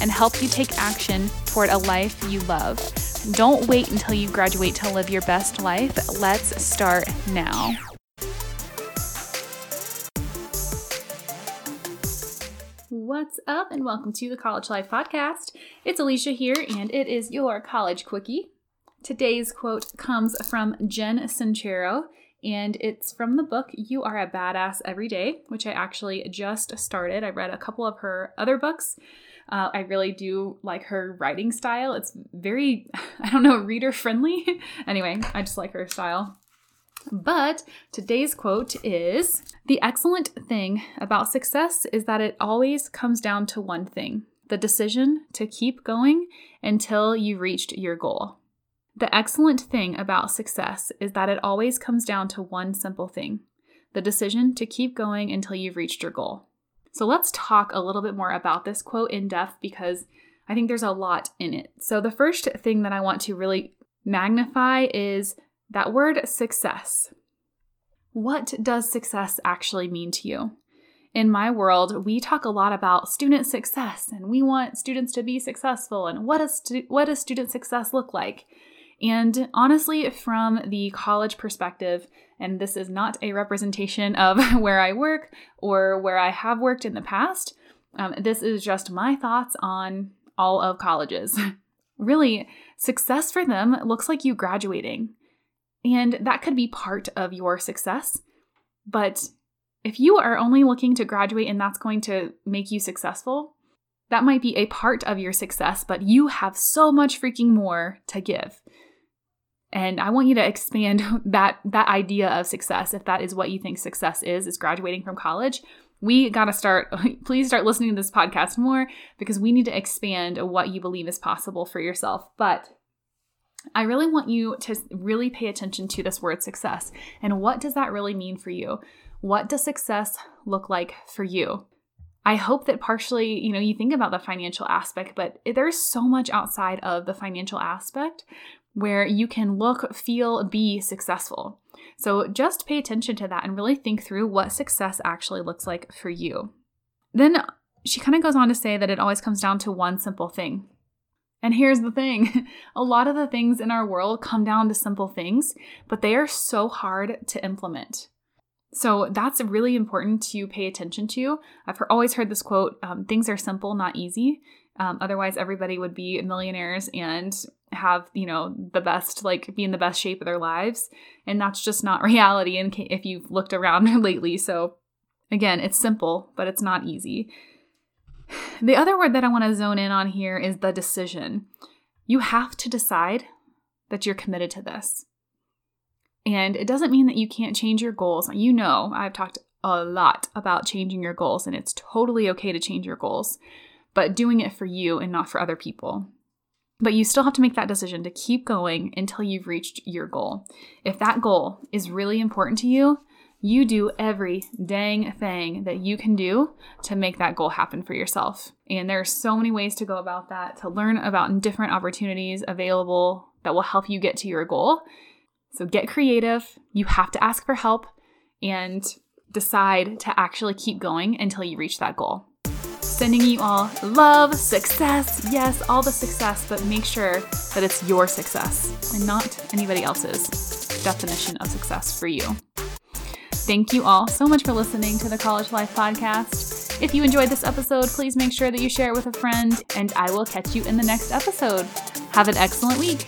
and help you take action toward a life you love. Don't wait until you graduate to live your best life. Let's start now. What's up, and welcome to the College Life Podcast. It's Alicia here, and it is your college quickie. Today's quote comes from Jen Sincero, and it's from the book You Are a Badass Every Day, which I actually just started. I read a couple of her other books uh, I really do like her writing style. It's very, I don't know, reader friendly. anyway, I just like her style. But today's quote is The excellent thing about success is that it always comes down to one thing the decision to keep going until you reached your goal. The excellent thing about success is that it always comes down to one simple thing the decision to keep going until you've reached your goal. So let's talk a little bit more about this quote in depth because I think there's a lot in it. So the first thing that I want to really magnify is that word success. What does success actually mean to you? In my world, we talk a lot about student success and we want students to be successful and what does stu- what does student success look like? And honestly, from the college perspective, and this is not a representation of where I work or where I have worked in the past, um, this is just my thoughts on all of colleges. really, success for them looks like you graduating. And that could be part of your success. But if you are only looking to graduate and that's going to make you successful, that might be a part of your success, but you have so much freaking more to give. And I want you to expand that that idea of success if that is what you think success is is graduating from college. We got to start please start listening to this podcast more because we need to expand what you believe is possible for yourself. But I really want you to really pay attention to this word success and what does that really mean for you? What does success look like for you? I hope that partially, you know, you think about the financial aspect, but there's so much outside of the financial aspect where you can look, feel, be successful. So just pay attention to that and really think through what success actually looks like for you. Then she kind of goes on to say that it always comes down to one simple thing. And here's the thing a lot of the things in our world come down to simple things, but they are so hard to implement. So that's really important to pay attention to. I've always heard this quote um, things are simple, not easy. Um, otherwise, everybody would be millionaires and have, you know, the best, like be in the best shape of their lives. And that's just not reality. And if you've looked around lately. So, again, it's simple, but it's not easy. The other word that I want to zone in on here is the decision. You have to decide that you're committed to this. And it doesn't mean that you can't change your goals. You know, I've talked a lot about changing your goals, and it's totally okay to change your goals, but doing it for you and not for other people. But you still have to make that decision to keep going until you've reached your goal. If that goal is really important to you, you do every dang thing that you can do to make that goal happen for yourself. And there are so many ways to go about that, to learn about different opportunities available that will help you get to your goal. So get creative. You have to ask for help and decide to actually keep going until you reach that goal. Sending you all love, success, yes, all the success, but make sure that it's your success and not anybody else's definition of success for you. Thank you all so much for listening to the College Life Podcast. If you enjoyed this episode, please make sure that you share it with a friend, and I will catch you in the next episode. Have an excellent week.